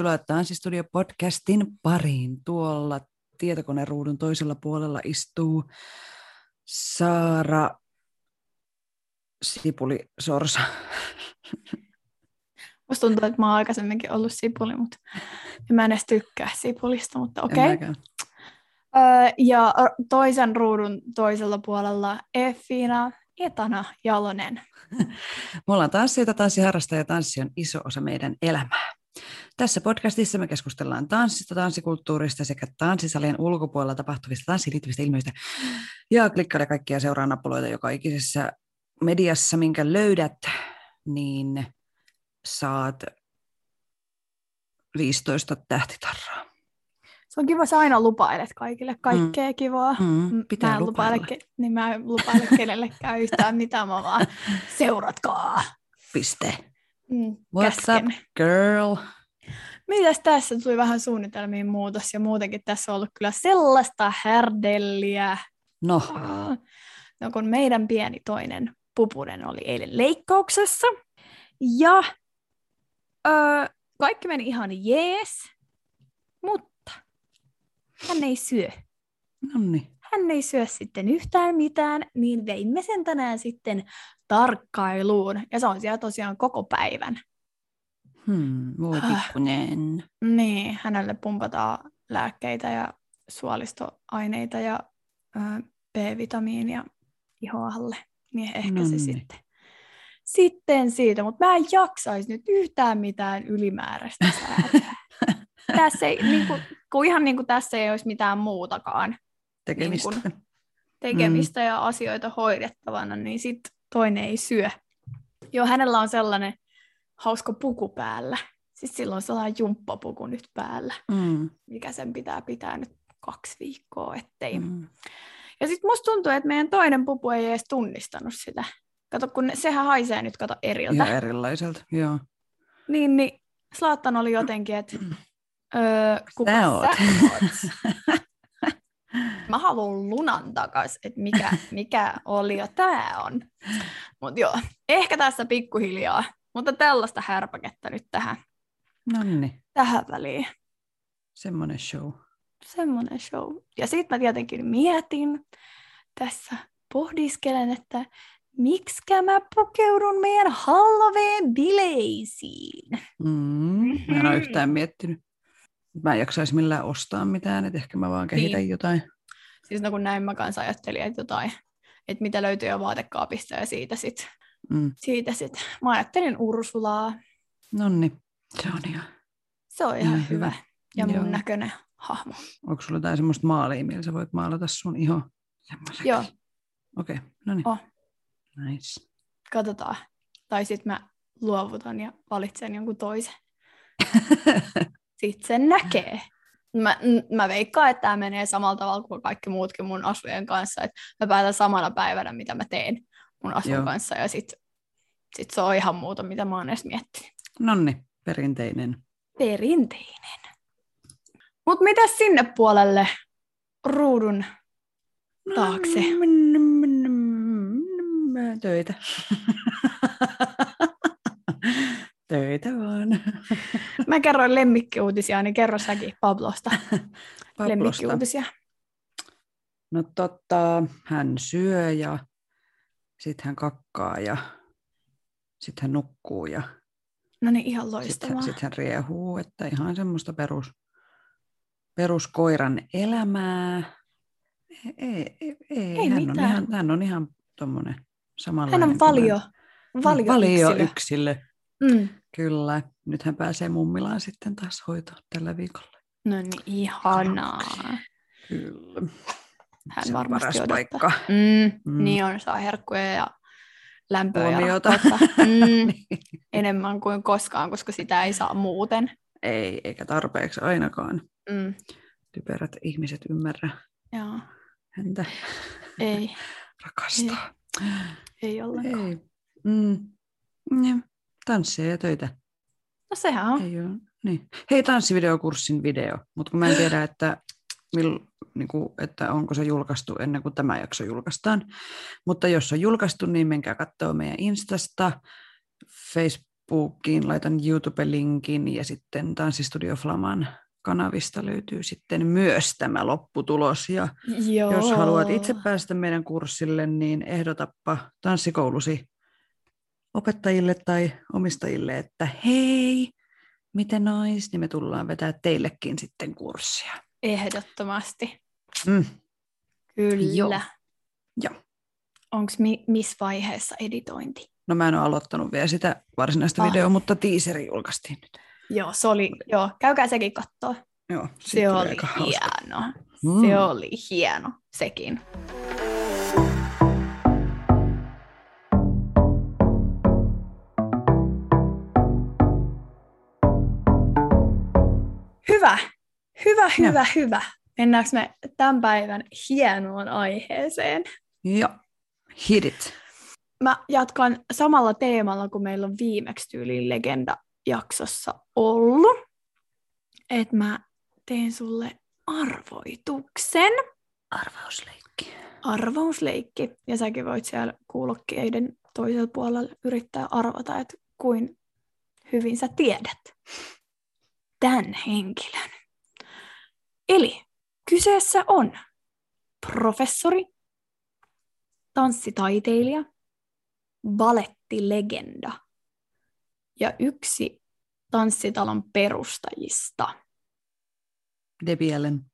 tervetuloa Tanssistudio podcastin pariin. Tuolla tietokoneruudun toisella puolella istuu Saara Sipuli Sorsa. Musta tuntuu, että mä oon aikaisemminkin ollut sipuli, mutta en mä edes tykkää sipulista, mutta okei. Okay. Öö, ja toisen ruudun toisella puolella Effina Etana Jalonen. Me ollaan tanssijoita, tanssiharrastajia ja tanssi on iso osa meidän elämää. Tässä podcastissa me keskustellaan tanssista, tanssikulttuurista sekä tanssisalien ulkopuolella tapahtuvista tanssiin liittyvistä ilmiöistä. Ja klikkaile kaikkia seuraa nappuloita joka ikisessä mediassa, minkä löydät, niin saat 15 tähtitarraa. Se on kiva, sä aina lupailet kaikille kaikkea kivaa. Mm, pitää mä en lupaile, lupailla. ke- niin mä en lupaile kenellekään yhtään mitään, mä vaan seuratkaa. Piste. Mm, What's käsken. up, girl? Mitäs tässä tuli vähän suunnitelmiin muutos ja muutenkin tässä on ollut kyllä sellaista härdelliä. No. No kun meidän pieni toinen pupunen oli eilen leikkauksessa ja öö, kaikki meni ihan jees, mutta hän ei syö. no niin. Hän ei syö sitten yhtään mitään, niin veimme sen tänään sitten tarkkailuun. Ja se on siellä tosiaan koko päivän. Hmm, voi pikkunen. Niin, hänelle pumpataan lääkkeitä ja suolistoaineita ja ö, B-vitamiinia ihoalle, niin ehkä se Nonni. sitten. Sitten siitä, mutta mä en jaksaisi nyt yhtään mitään ylimääräistä tässä ei, niin kuin, kun ihan niin kuin tässä ei olisi mitään muutakaan Tekemistä. Niin tekemistä mm. ja asioita hoidettavana, niin sitten toinen ei syö. Joo, hänellä on sellainen hauska puku päällä. Siis sillä on sellainen jumppapuku nyt päällä, Mm, mikä sen pitää pitää nyt kaksi viikkoa, ettei. Mm. Ja sitten musta tuntuu, että meidän toinen pupu ei edes tunnistanut sitä. Kato, kun ne, sehän haisee nyt kato eriltä. Ihan erilaiselta, joo. Niin, niin Slaattan oli jotenkin, että öö, kuka Sä sä oot. oot? Mä haluan lunan takas, että mikä, mikä oli ja tää on. Mutta joo, ehkä tässä pikkuhiljaa. Mutta tällaista härpäkettä nyt tähän, No niin, tähän väliin. semmoinen show. Semmoinen show. Ja sitten mä tietenkin mietin tässä, pohdiskelen, että miksikä mä pukeudun meidän Halloween bileisiin. Mm, mä en ole Mhm. yhtään miettinyt. Mä en jaksaisi millään ostaa mitään, että ehkä mä vaan kehitän Niin. jotain. Siis no kun näin mä kanssa ajattelin, että jotain, että mitä löytyy jo vaatekaapista ja siitä sit, Mm. siitä sit. Mä ajattelin Ursulaa. No niin, se on ihan. Se on ihan Ihan hyvä. hyvä. Ja mun Joo. näköinen hahmo. Onko sulla jotain semmoista maalia, millä sä voit maalata sun iho semmoiseksi? Joo, Okei, okay, no niin. Oh. Nice. katsotaan. Tai sitten mä luovutan ja valitsen jonkun toisen. Sitten sen näkee. Mä, mä veikkaan, että tämä menee samalla tavalla kuin kaikki muutkin mun asujen kanssa. Että mä päätän samana päivänä, mitä mä teen mun asun Joo. kanssa. Ja sitten sit se on ihan muuta, mitä mä oon edes miettinyt. no niin, perinteinen. perinteinen. Mutta mitä sinne puolelle ruudun taakse? Töitä. Töitä vaan. Mä kerroin lemmikkiuutisia, niin kerro säkin Pablosta Pablosta. lemmikkiuutisia. No totta, hän syö ja sitten hän kakkaa ja sitten hän nukkuu ja No niin, ihan sitten loistavaa. hän, sit hän riehuu, että ihan semmoista perus, peruskoiran elämää. Ei, ei, ei, Ei hän, on mitään. ihan, hän on ihan tommonen samanlainen. Hän on valio, mä. valio, valio yksilö. yksilö. Mm. Kyllä. Nyt hän pääsee mummilaan sitten taas hoitoon tällä viikolla. No niin, ihanaa. Kyllä. Hän Se varmasti paras odottaa. paikka. Mm, Mm. Niin on, saa herkkuja ja lämpöä ja Huomiota. rakkautta. Mm, Niin. enemmän kuin koskaan, koska sitä ei saa muuten. Ei, eikä tarpeeksi ainakaan. Mm, Typerät ihmiset ymmärrä joo. häntä Ei, rakastaa. ei ollenkaan. Ei. Mm. Ja, tanssia ja töitä. No sehän on. Ei ole. Niin. Hei, tanssivideokurssin video, mutta kun mä en tiedä, että, mill, niin kuin, että onko se julkaistu ennen kuin tämä jakso julkaistaan. Mutta jos on julkaistu, niin menkää katsoa meidän Instasta, Facebookiin, laitan YouTube-linkin ja sitten Tanssistudio Flaman kanavista löytyy sitten myös tämä lopputulos. Ja Joo. jos haluat itse päästä meidän kurssille, niin ehdotappa tanssikoulusi opettajille tai omistajille, että hei, miten ois, niin me tullaan vetää teillekin sitten kurssia. Ehdottomasti. Mm. Kyllä. Joo. Joo. Onko mi- missä vaiheessa editointi? No mä en ole aloittanut vielä sitä varsinaista Ah. videoa, mutta teaseri julkaistiin nyt. Joo, se oli, joo, käykää sekin katsoa. Joo, Se oli hieno. Mm. Se oli hieno sekin. Hyvä, hyvä, hyvä, hyvä. Mennäänkö me tämän päivän hienoon aiheeseen? Joo, hit it. Mä jatkan samalla teemalla, kun meillä on viimeksi tyyliin legenda-jaksossa ollut. Että mä teen sulle arvoituksen, Arvausleikki. arvausleikki. Ja säkin voit siellä kuulokkeiden toisella puolella yrittää arvata, että kuin hyvin sä tiedät tämän henkilön. Eli kyseessä on professori, tanssitaiteilija, balettilegenda ja yksi tanssitalon perustajista. Debbie Allen.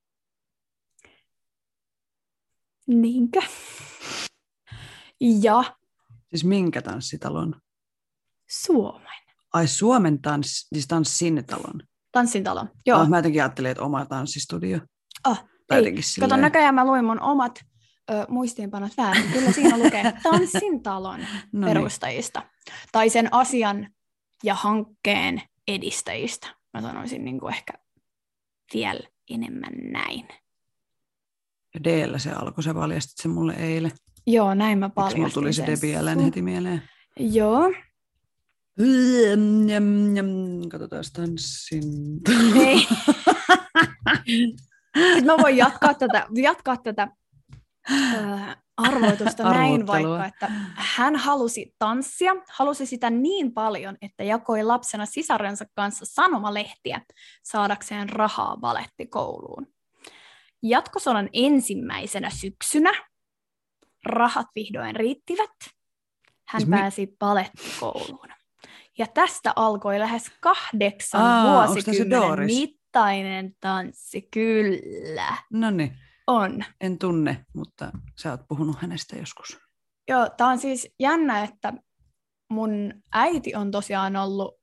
Niinkö? Ja Siis minkä tanssitalon? Suomen Ai Suomen tanssi, siis tanssitalon. Tanssintalo. Joo, Ah, mä jotenkin ajattelin, että oma tanssistudio. Tai ei. Kato, näköjään mä luin mun omat ö, muistiinpanot väärin. Kyllä siinä lukee Tanssintalon No niin. perustajista. Tai sen asian ja hankkeen edistäjistä. Mä sanoisin niin kuin ehkä vielä enemmän näin. Ja D-llä se alkoi, sä paljastit sen mulle eilen. Joo, näin mä Miksi paljastin mulla tuli se sun- heti mieleen? Joo. Katsotaan tanssin. Ei. Sitten mä voin jatkaa tätä, jatkaa tätä ö, arvoitusta näin vaikka, että hän halusi tanssia, halusi sitä niin paljon, että jakoi lapsena sisarensa kanssa sanomalehtiä saadakseen rahaa balettikouluun. Jatkosodan ensimmäisenä syksynä rahat vihdoin riittivät. Hän Siis mi- pääsi balettikouluun. Ja tästä alkoi lähes kahdeksan Aa, vuosikymmenen mittainen tanssi. Kyllä, No niin, on. en tunne, mutta sä oot puhunut hänestä joskus. Joo, tää on siis jännä, että mun äiti on tosiaan ollut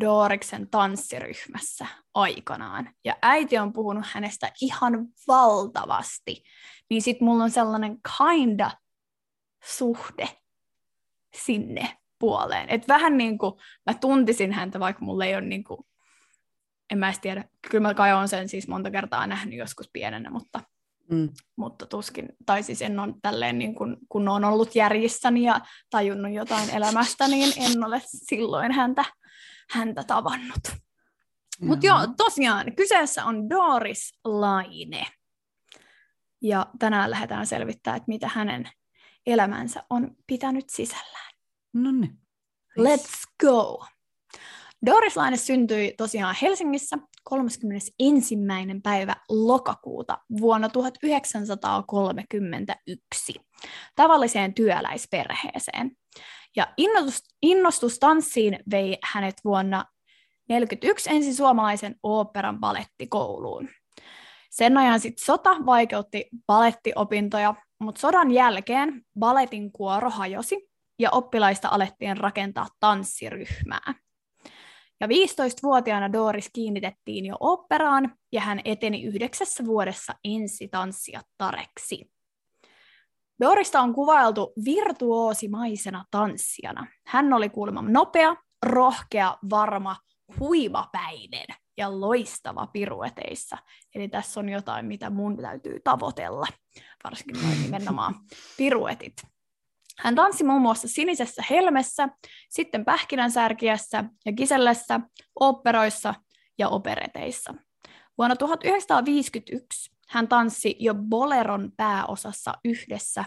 Dooriksen tanssiryhmässä aikanaan. Ja äiti on puhunut hänestä ihan valtavasti. Niin sit mulla on sellainen kinda suhde sinne puoleen. Et vähän niin kuin mä tuntisin häntä, vaikka mulla ei ole niin kuin, en mä edes tiedä, kyllä mä kai on sen siis monta kertaa nähnyt joskus pienenä, mutta Mm. mutta tuskin, tai siis en ole tälleen niin kun, kun on ollut järjissäni ja tajunnut jotain elämästä, niin en ole silloin häntä, häntä tavannut. Mutta joo, tosiaan, kyseessä on Doris Laine. Ja tänään lähdetään selvittämään, että mitä hänen elämänsä on pitänyt sisällään. No niin. Let's go! Doris Laine syntyi tosiaan Helsingissä 31. päivä lokakuuta vuonna 1931 tavalliseen työläisperheeseen. Ja innostus, innostus tanssiin vei hänet vuonna 1941 ensin suomalaisen oopperan balettikouluun. Sen ajan sitten sota vaikeutti balettiopintoja, mutta sodan jälkeen baletin kuoro hajosi ja oppilaista alettiin rakentaa tanssiryhmää. Ja 15-vuotiaana Doris kiinnitettiin jo operaan ja hän eteni yhdeksässä vuodessa ensitanssijattareksi. Dorista on kuvailtu virtuoosimaisena tanssijana. Hän oli kuulemma nopea, rohkea, varma, huimapäinen ja loistava pirueteissa. Eli tässä on jotain, mitä mun täytyy tavoitella, varsinkin nimenomaan piruetit. Hän tanssi muun muassa Sinisessä helmessä, sitten Pähkinänsärkiässä ja Kisellessä, operoissa ja opereteissa. Vuonna 1951 hän tanssi jo Boleron pääosassa yhdessä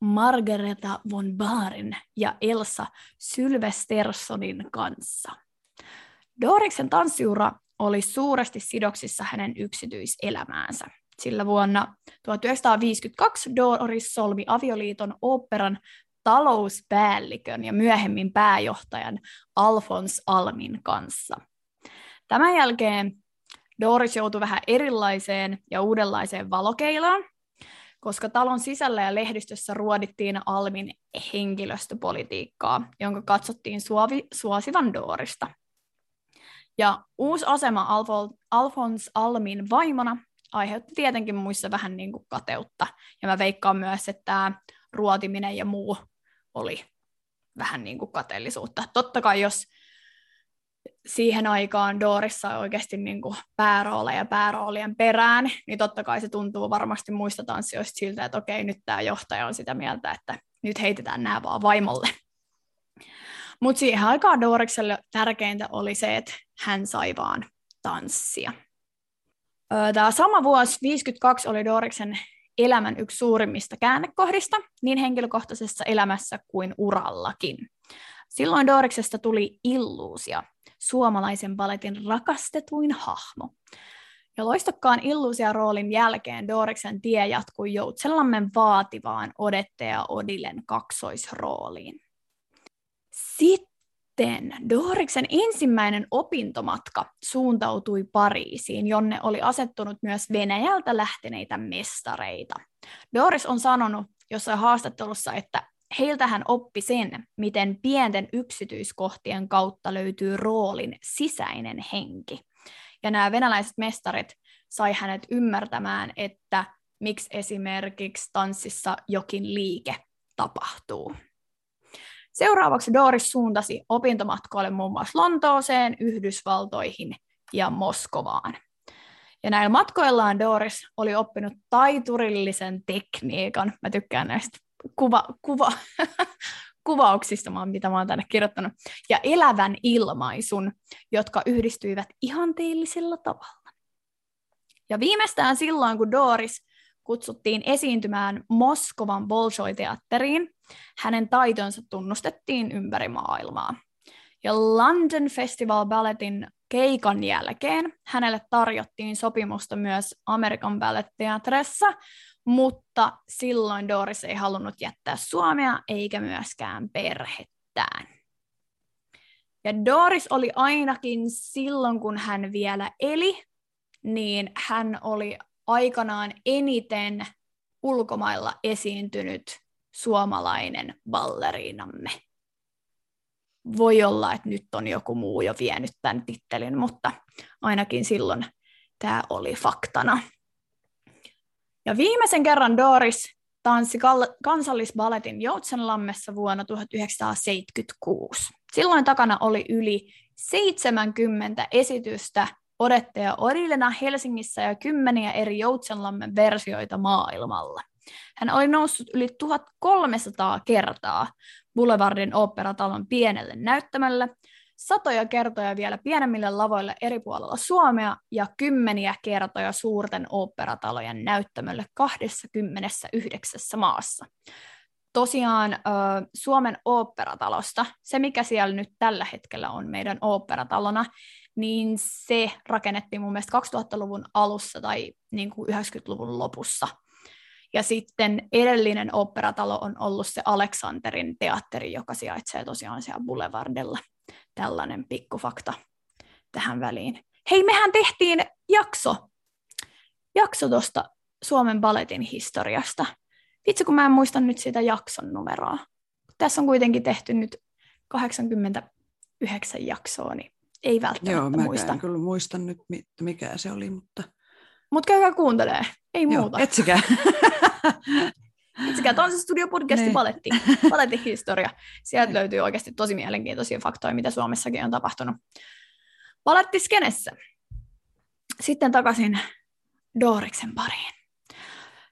Margareta von Baaren ja Elsa Sylvesterssonin kanssa. Doriksen tanssiura oli suuresti sidoksissa hänen yksityiselämäänsä, sillä vuonna 1952 Doris solmi avioliiton oopperan talouspäällikön ja myöhemmin pääjohtajan Alfons Almin kanssa. Tämän jälkeen Doris joutui vähän erilaiseen ja uudenlaiseen valokeilaan, koska talon sisällä ja lehdistössä ruodittiin Almin henkilöstöpolitiikkaa, jonka katsottiin suovi, suosivan Dorista. Ja uusi asema Alfo, Alfons Almin vaimona aiheutti tietenkin muissa vähän niin kuin kateutta. Ja mä veikkaan myös, että tämä ruotiminen ja muu oli vähän niin kuin kateellisuutta. Totta kai jos siihen aikaan Doorissa oikeasti niin kuin päärooleja pääroolien perään, niin totta kai se tuntuu varmasti muista tanssijoista siltä, että okei, nyt tämä johtaja on sitä mieltä, että nyt heitetään nämä vaan vaimolle. Mutta siihen aikaan Doorikselle tärkeintä oli se, että hän sai vaan tanssia. Tämä sama vuosi, 52, oli Doriksen elämän yksi suurimmista käännekohdista, niin henkilökohtaisessa elämässä kuin urallakin. Silloin Doriksesta tuli illuusia, suomalaisen baletin rakastetuin hahmo. Ja loistokkaan illuusia-roolin jälkeen Doriksen tie jatkui Joutsenlammen vaativaan Odette ja Odilen kaksoisrooliin. Sitten Doriksen ensimmäinen opintomatka suuntautui Pariisiin, jonne oli asettunut myös Venäjältä lähteneitä mestareita. Doris on sanonut jossain haastattelussa, että heiltä hän oppi sen, miten pienten yksityiskohtien kautta löytyy roolin sisäinen henki. Ja nämä venäläiset mestarit sai hänet ymmärtämään, että miksi esimerkiksi tanssissa jokin liike tapahtuu. Seuraavaksi Doris suuntasi opintomatkoille muun muassa Lontooseen, Yhdysvaltoihin ja Moskovaan. Ja näillä matkoillaan Doris oli oppinut taiturillisen tekniikan. Mä tykkään näistä kuva, kuva, kuvauksista, mitä mä oon tänne kirjoittanut, ja elävän ilmaisun, jotka yhdistyivät ihanteellisella tavalla. Ja viimeistään silloin, kun Doris kutsuttiin esiintymään Moskovan Bolshoi-teatteriin, hänen taitonsa tunnustettiin ympäri maailmaa. Ja London Festival Balletin keikan jälkeen hänelle tarjottiin sopimusta myös Amerikan Ballet Theatressa, mutta silloin Doris ei halunnut jättää Suomea eikä myöskään perhettään. Ja Doris oli ainakin silloin, kun hän vielä eli, niin hän oli aikanaan eniten ulkomailla esiintynyt suomalainen balleriinamme. Voi olla, että nyt on joku muu jo vienyt tämän tittelin, mutta ainakin silloin tämä oli faktana. Ja viimeisen kerran Doris tanssi kansallisbaletin Joutsenlammessa vuonna 1976. Silloin takana oli yli 70 esitystä Odette ja Orilena Helsingissä ja kymmeniä eri Joutsenlammen versioita maailmalla. Hän oli noussut yli 1300 kertaa Boulevardin oopperatalon pienelle näyttämölle satoja kertoja vielä pienemmille lavoille eri puolilla Suomea ja kymmeniä kertoja suurten oopperatalojen näyttämölle 29 maassa. Tosiaan Suomen oopperatalosta, se mikä siellä nyt tällä hetkellä on meidän oopperatalona, niin se rakennettiin mun mielestä 2000-luvun alussa tai niin kuin 90-luvun lopussa. Ja sitten edellinen oopperatalo on ollut se Aleksanterin teatteri, joka sijaitsee tosiaan siellä Boulevardilla tällainen pikkufakta tähän väliin. Hei, mehän tehtiin jakso, jakso tuosta Suomen baletin historiasta. Vitsi, kun mä en muista nyt sitä jakson numeroa. Tässä on kuitenkin tehty nyt 89 jaksoa, niin ei välttämättä Joo, mä muista. en kyllä muista nyt, mikä se oli, mutta... Mutta käykää kuuntelee, ei Joo, muuta. etsikää. Itsekään Tanssistudio podcasti Niin. paletti, palettihistoria. Sieltä löytyy oikeasti tosi mielenkiintoisia faktoja, mitä Suomessakin on tapahtunut palettiskenessä. Sitten takaisin Doriksen pariin.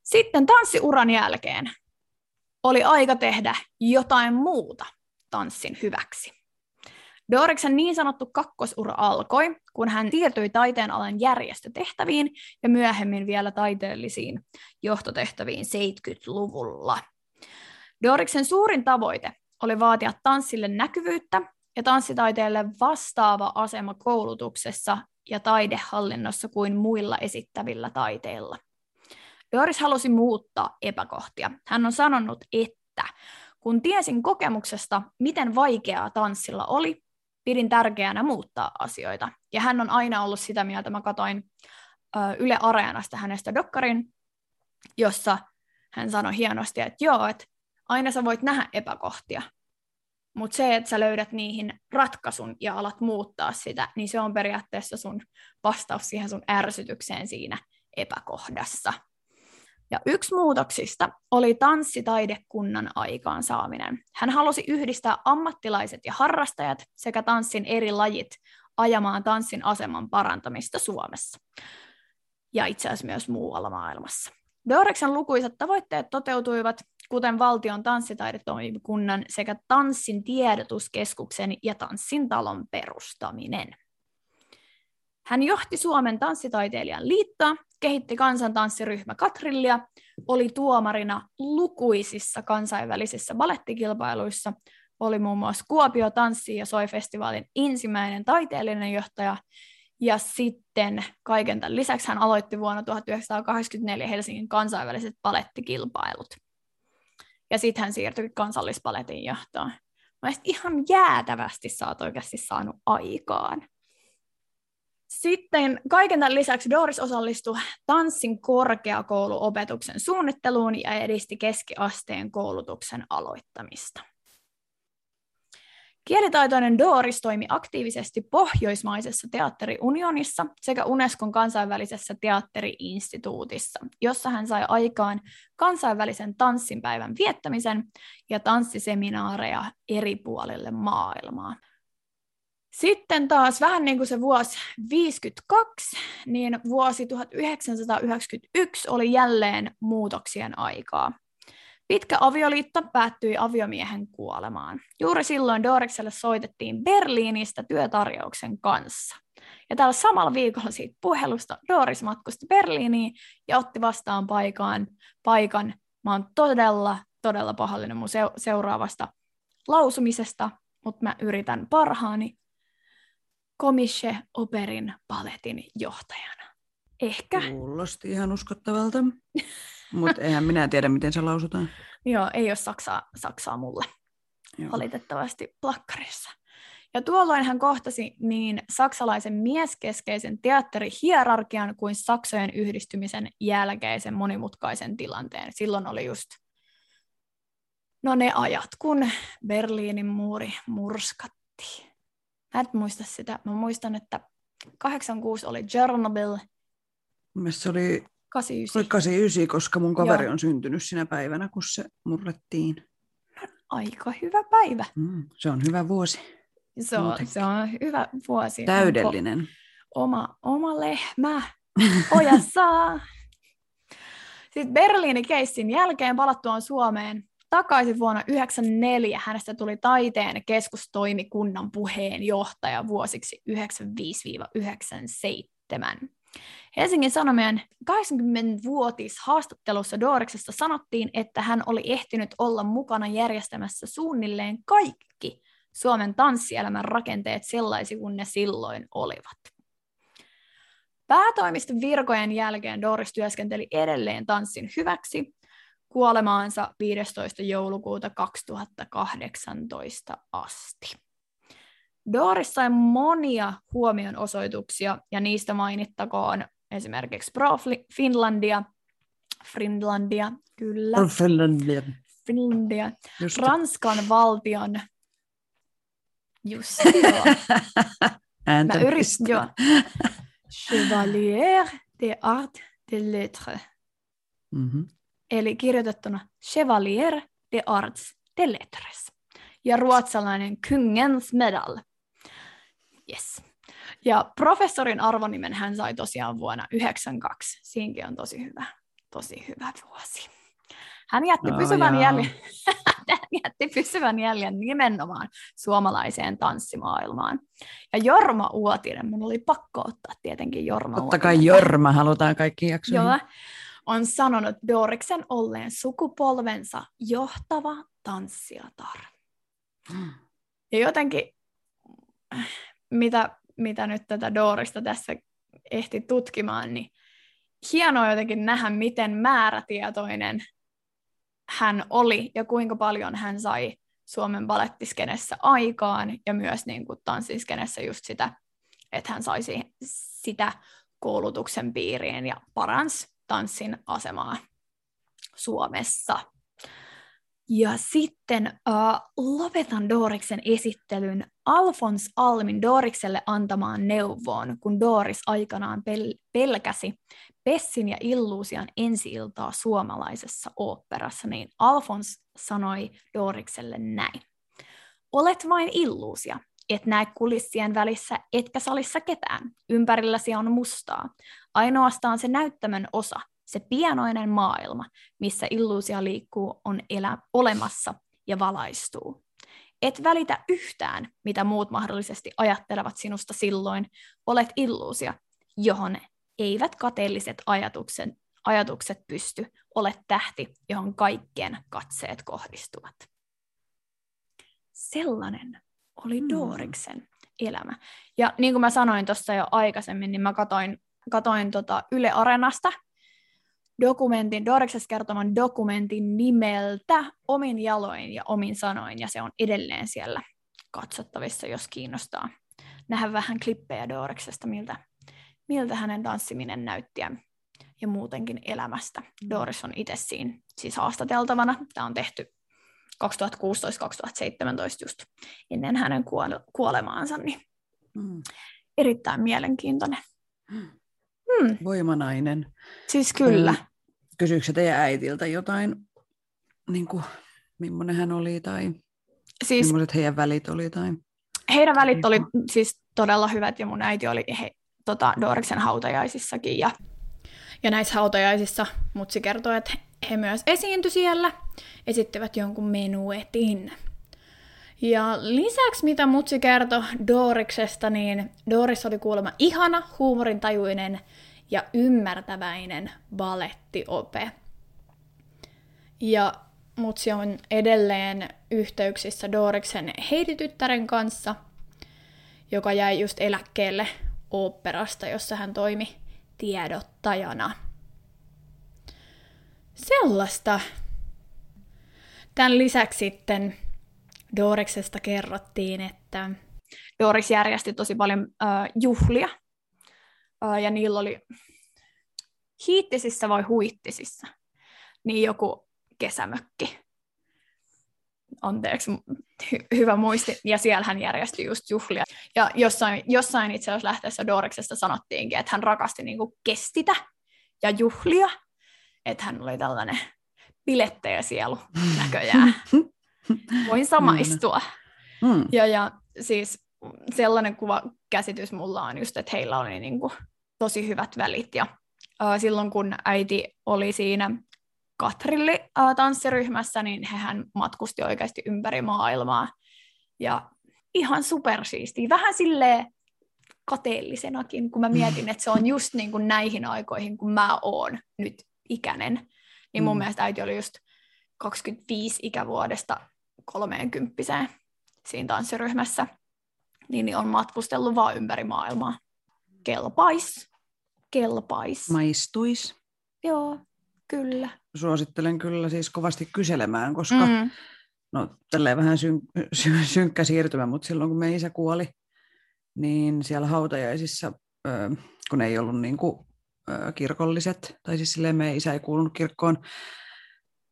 Sitten tanssiuran jälkeen oli aika tehdä jotain muuta tanssin hyväksi. Doriksen niin sanottu kakkosura alkoi, kun hän siirtyi taiteen alan järjestötehtäviin ja myöhemmin vielä taiteellisiin johtotehtäviin 70-luvulla. Doriksen suurin tavoite oli vaatia tanssille näkyvyyttä ja tanssitaiteelle vastaava asema koulutuksessa ja taidehallinnossa kuin muilla esittävillä taiteilla. Doris halusi muuttaa epäkohtia. Hän on sanonut, että kun tiesin kokemuksesta, miten vaikeaa tanssilla oli, pidin tärkeänä muuttaa asioita. Ja hän on aina ollut sitä mieltä, mä katoin Yle Areenasta hänestä dokkarin, jossa hän sanoi hienosti, että joo, että aina sä voit nähdä epäkohtia, mutta se, että sä löydät niihin ratkaisun ja alat muuttaa sitä, niin se on periaatteessa sun vastaus siihen sun ärsytykseen siinä epäkohdassa. Ja yksi muutoksista oli tanssitaidekunnan aikaansaaminen. Hän halusi yhdistää ammattilaiset ja harrastajat sekä tanssin eri lajit ajamaan tanssin aseman parantamista Suomessa ja itse asiassa myös muualla maailmassa. Doreksen lukuisat tavoitteet toteutuivat, kuten valtion tanssitaidetoimikunnan sekä tanssin tiedotuskeskuksen ja tanssin talon perustaminen. Hän johti Suomen tanssitaiteilijan liittoa, kehitti kansantanssiryhmä Katrillia, oli tuomarina lukuisissa kansainvälisissä balettikilpailuissa, oli muun muassa Kuopio tanssi- ja soifestivaalin ensimmäinen taiteellinen johtaja, ja sitten kaiken tämän lisäksi hän aloitti vuonna 1984 Helsingin kansainväliset palettikilpailut. Ja sitten hän siirtyi kansallispaletin johtoon. Mä ihan jäätävästi sä oot oikeasti saanut aikaan. Sitten kaiken tämän lisäksi Doris osallistui tanssin korkeakouluopetuksen suunnitteluun ja edisti keskiasteen koulutuksen aloittamista. Kielitaitoinen Doris toimi aktiivisesti Pohjoismaisessa teatteriunionissa sekä Unescon kansainvälisessä teatteriinstituutissa, jossa hän sai aikaan kansainvälisen tanssinpäivän viettämisen ja tanssiseminaareja eri puolille maailmaa. Sitten taas vähän niin kuin se vuosi 52, niin vuosi 1991 oli jälleen muutoksien aikaa. Pitkä avioliitto päättyi aviomiehen kuolemaan. Juuri silloin Dorikselle soitettiin Berliinistä työtarjouksen kanssa. Ja tällä samalla viikolla siitä puhelusta Doris matkusti Berliiniin ja otti vastaan paikan. paikan. Mä oon todella, todella pahallinen mun seuraavasta lausumisesta, mutta mä yritän parhaani. Komische Operin paletin johtajana. Ehkä. Kuulosti ihan uskottavalta. Mutta eihän minä tiedä, miten se lausutaan. Joo, ei ole Saksaa, Saksaa mulle Joo. valitettavasti plakkarissa. Ja tuolloin hän kohtasi niin saksalaisen mieskeskeisen teatterihierarkian kuin saksojen yhdistymisen jälkeisen monimutkaisen tilanteen. Silloin oli just no ne ajat, kun Berliinin muuri murskattiin. Mä et muista sitä. Mä muistan, että 86 oli Chernobyl. Mielestäni se oli 89. Oli 89, koska mun kaveri Joo. on syntynyt sinä päivänä, kun se murrettiin. Aika hyvä päivä. Mm, se on hyvä vuosi. Se on, se on hyvä vuosi. Täydellinen. Onko oma, oma lehmä ojassa. Sitten Berliinin keissin jälkeen palattuaan Suomeen takaisin vuonna 1994 hänestä tuli taiteen keskustoimikunnan puheenjohtaja vuosiksi 95-97. Helsingin Sanomien 80-vuotis haastattelussa Doriksesta sanottiin, että hän oli ehtinyt olla mukana järjestämässä suunnilleen kaikki Suomen tanssielämän rakenteet sellaisia kuin ne silloin olivat. Päätoimisten virkojen jälkeen Doris työskenteli edelleen tanssin hyväksi kuolemaansa 15. joulukuuta 2018 asti. Doris sai monia huomionosoituksia, ja niistä mainittakoon esimerkiksi Pro Finlandia, Finlandia, kyllä. Pro Finlandia. Finlandia. Just. Ranskan valtion, just joo. Mä yritin, joo. Chevalier de Art de Lettres. Mm-hmm. Eli kirjoitettuna Chevalier de Arts de Lettres ja ruotsalainen Kungens medal. Yes. Ja professorin arvonimen hän sai tosiaan vuonna 92. Siinkin on tosi hyvä, tosi hyvä vuosi. Hän jätti, no, pysyvän jäljen, hän jätti pysyvän jäljen nimenomaan suomalaiseen tanssimaailmaan. Ja Jorma Uotinen, mun oli pakko ottaa tietenkin Jorma Totta kai Jorma, halutaan kaikki jaksoihin. Joo, on sanonut Doriksen olleen sukupolvensa johtava tanssijatar. Hmm. Ja jotenkin, mitä, mitä nyt tätä Dorista tässä ehti tutkimaan, niin hienoa jotenkin nähdä, miten määrätietoinen hän oli ja kuinka paljon hän sai Suomen balettiskenessä aikaan ja myös niin kuin tanssiskenessä just sitä, että hän saisi sitä koulutuksen piiriin ja parans tanssin asemaa Suomessa. Ja sitten uh, lopetan Doriksen esittelyn Alfons Almin Dorikselle antamaan neuvoon, kun Doris aikanaan pel- pelkäsi Pessin ja Illuusian ensi-iltaa suomalaisessa oopperassa, niin Alfons sanoi Dorikselle näin. Olet vain illuusia, et näe kulissien välissä etkä salissa ketään. Ympärilläsi on mustaa. Ainoastaan se näyttämön osa, se pienoinen maailma, missä illuusia liikkuu, on elä- olemassa ja valaistuu. Et välitä yhtään, mitä muut mahdollisesti ajattelevat sinusta silloin. Olet illuusia, johon eivät kateelliset ajatukset, ajatukset pysty. Olet tähti, johon kaikkien katseet kohdistuvat. Sellainen oli hmm. Dooriksen elämä. Ja niin kuin mä sanoin tuossa jo aikaisemmin, niin mä katoin, katoin tota Yle Areenasta dokumentin, Doriksesta kertoman dokumentin nimeltä Omin jaloin ja omin sanoin, ja se on edelleen siellä katsottavissa, jos kiinnostaa nähdä vähän klippejä Doriksesta, miltä, miltä hänen tanssiminen näytti ja, ja muutenkin elämästä. Doris on itse siinä siis haastateltavana. Tämä on tehty 2016-2017 just ennen hänen kuolemaansa, niin mm. erittäin mielenkiintoinen. Mm. Voimanainen. Siis kyllä. Mm. Kysyykö teidän äitiltä jotain, niin kuin, millainen hän oli tai siis, millaiset heidän välit oli? Tai... Heidän välit oli siis todella hyvät ja mun äiti oli he, tota, Doriksen hautajaisissakin. Ja, ja näissä hautajaisissa mutsi kertoi, että he myös esiintyi siellä, esittivät jonkun menuetin. Ja lisäksi mitä Mutsi kertoi Doriksesta, niin Doris oli kuulemma ihana, huumorintajuinen ja ymmärtäväinen balettiope. Ja Mutsi on edelleen yhteyksissä Doriksen Heidi-tyttären kanssa, joka jäi just eläkkeelle oopperasta, jossa hän toimi tiedottajana. Sellaista. Tämän lisäksi sitten Doriksesta kerrottiin, että Doris järjesti tosi paljon äh, juhlia, äh, ja niillä oli hiittisissä vai huittisissa, niin joku kesämökki. Anteeksi, hy- hyvä muisti. Ja siellä hän järjesti just juhlia. Ja jossain, jossain itse asiassa lähteessä Doriksesta sanottiinkin, että hän rakasti niinku kestitä ja juhlia. Että hän oli tällainen bilettäjä sielu näköjään. Voin samaistua. Mm. Ja, ja siis sellainen kuva käsitys mulla on just, että heillä oli niin kuin tosi hyvät välit. Ja uh, silloin kun äiti oli siinä Katrilli uh, tanssiryhmässä, niin hehän matkusti oikeasti ympäri maailmaa. Ja ihan supersiisti. Vähän silleen kateellisenakin, kun mä mietin, että se on just niin kuin näihin aikoihin, kun mä oon nyt ikäinen. Niin mun mm. mielestä äiti oli just 25 ikävuodesta 30 siinä tanssiryhmässä, niin, niin on matkustellut vaan ympäri maailmaa. Kelpais. Kelpais. Maistuis. Joo, kyllä. Suosittelen kyllä siis kovasti kyselemään, koska mm. no tälleen vähän syn- sy- synkkä siirtymä, mutta silloin kun meidän isä kuoli, niin siellä hautajaisissa, kun ei ollut niin kuin, kirkolliset, tai siis silleen meidän isä ei kuulunut kirkkoon,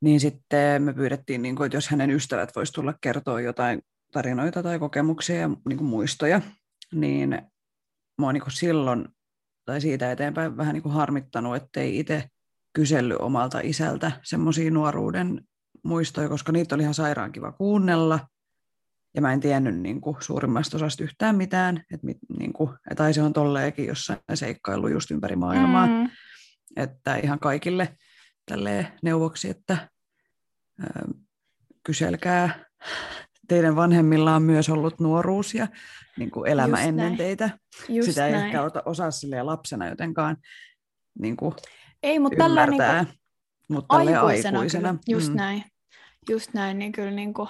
niin sitten me pyydettiin, niin kuin, että jos hänen ystävät voisi tulla kertoa jotain tarinoita tai kokemuksia ja niin kuin muistoja, niin mua niin kuin silloin tai siitä eteenpäin vähän niin kuin harmittanut, ettei itse kysellyt omalta isältä semmoisia nuoruuden muistoja, koska niitä oli ihan sairaan kiva kuunnella. Ja mä en tiennyt niin kuin, suurimmasta osasta yhtään mitään, että niin kuin, et ai se on tolleenkin jossain seikkailu just ympäri maailmaa. Mm. Että ihan kaikille tälleen neuvoksi, että kyselkää. Teidän vanhemmilla on myös ollut nuoruus ja niin kuin elämä just ennen näin. teitä. Just Sitä ei näin. ehkä osaa lapsena jotenkaan niin kuin ei, mutta tällä niin kuin, mutta aikuisena, aikuisena. Kyllä, just mm. näin. Just näin, niin kyllä niin kuin,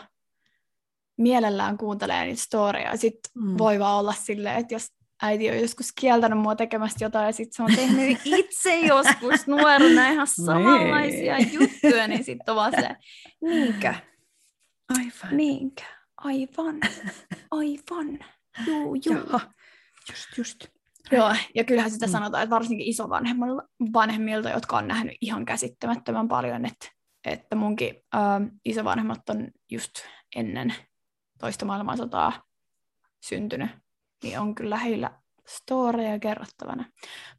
mielellään kuuntelee niitä storeja. Ja sitten mm. voi vaan olla silleen, että jos äiti on joskus kieltänyt mua tekemästä jotain ja sitten se on tehnyt itse joskus nuorena ihan niin. samanlaisia juttuja, niin sitten on vaan se, niinkö? Aivan. Niinkö? Aivan. Aivan. Juu, juu. Jaha. Just, just. Joo, ja kyllähän sitä mm. sanotaan, että varsinkin isovanhemmilta, jotka on nähnyt ihan käsittämättömän paljon, että, että munkin ä, isovanhemmat on just ennen toista maailmansotaa syntynyt, niin on kyllä heillä storeja kerrottavana.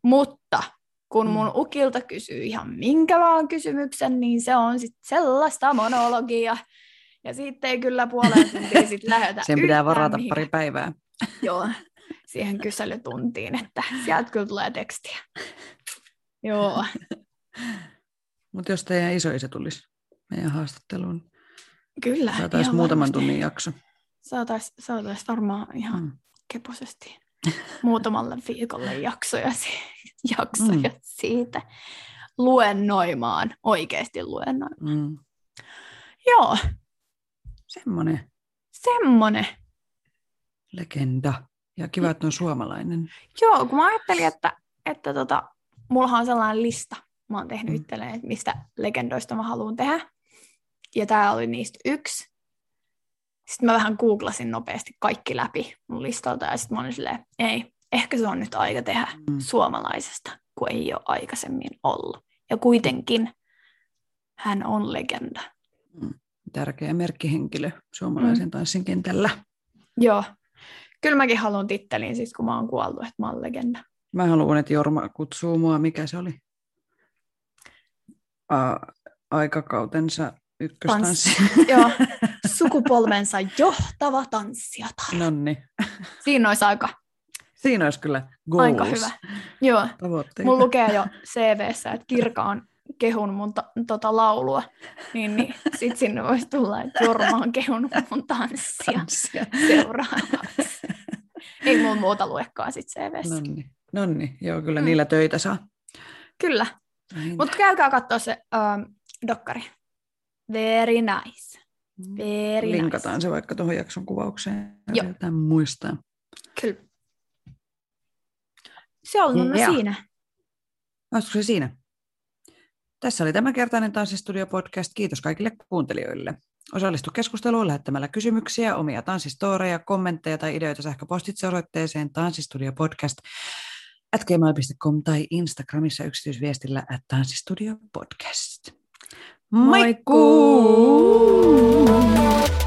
Mutta kun mun mm. ukilta kysyy ihan minkä vaan kysymyksen, niin se on sitten sellaista monologia. Ja siitä ei kyllä puoleen tuntia sitten lähetä Sen pitää varata mihin. pari päivää. Joo, siihen kyselytuntiin, että sieltä kyllä tulee tekstiä. Joo. Mutta jos teidän isoisä tulisi meidän haastatteluun, Kyllä. Saataisiin muutaman varmasti. tunnin jakso. Saataisiin saatais varmaan ihan mm. Keposesti muutamalle viikolle jaksoja, jaksoja mm. siitä luennoimaan, oikeasti luennoimaan. Mm. Joo. Semmoinen. Semmoinen. Legenda. Ja kiva, että on suomalainen. Joo, kun mä ajattelin, että, että tota, mullahan on sellainen lista. Mä oon tehnyt mm. itselleen, että mistä legendoista mä haluan tehdä. Ja tää oli niistä yksi. Sitten mä vähän googlasin nopeasti kaikki läpi mun listalta ja sitten mä olin silleen, ei, ehkä se on nyt aika tehdä mm. suomalaisesta, kun ei ole aikaisemmin ollut. Ja kuitenkin hän on legenda. Mm. Tärkeä merkkihenkilö suomalaisen mm. tanssin kentällä. Joo, Kyllä mäkin haluan tittelin siis, kun mä oon kuollut, että mä oon legenda. Mä haluan, että Jorma kutsuu mua, mikä se oli? A- aikakautensa ykköstanssi. Tans, joo, sukupolvensa johtava tanssijatar. Nonni. Siinä olisi aika. Siinä olisi kyllä goals. Aika hyvä. Joo. Mulla lukee jo CVssä, että Kirka on kehun mun ta- tota laulua, niin, niin sit sinne voisi tulla, että Jorma on kehunut mun tanssia, tanssia. seuraavaksi. Ei mulla muuta luekaan sit CVssä. Nonni, nonni. joo kyllä mm. niillä töitä saa. Kyllä, mutta käykää katsoa se um, dokkari. Very nice. Mm. Very Linkataan nice. se vaikka tuohon jakson kuvaukseen. Joo. muistaa. Kyllä. Se on yeah. siinä. Olisiko se siinä? Tässä oli tämänkertainen Tanssistudio podcast. Kiitos kaikille kuuntelijoille. Osallistu keskusteluun lähettämällä kysymyksiä, omia tanssistoreja, kommentteja tai ideoita sähköpostitse osoitteeseen tanssistudiopodcast at gmail.com tai Instagramissa yksityisviestillä at tanssistudiopodcast. Moikkuu! Moikkuu!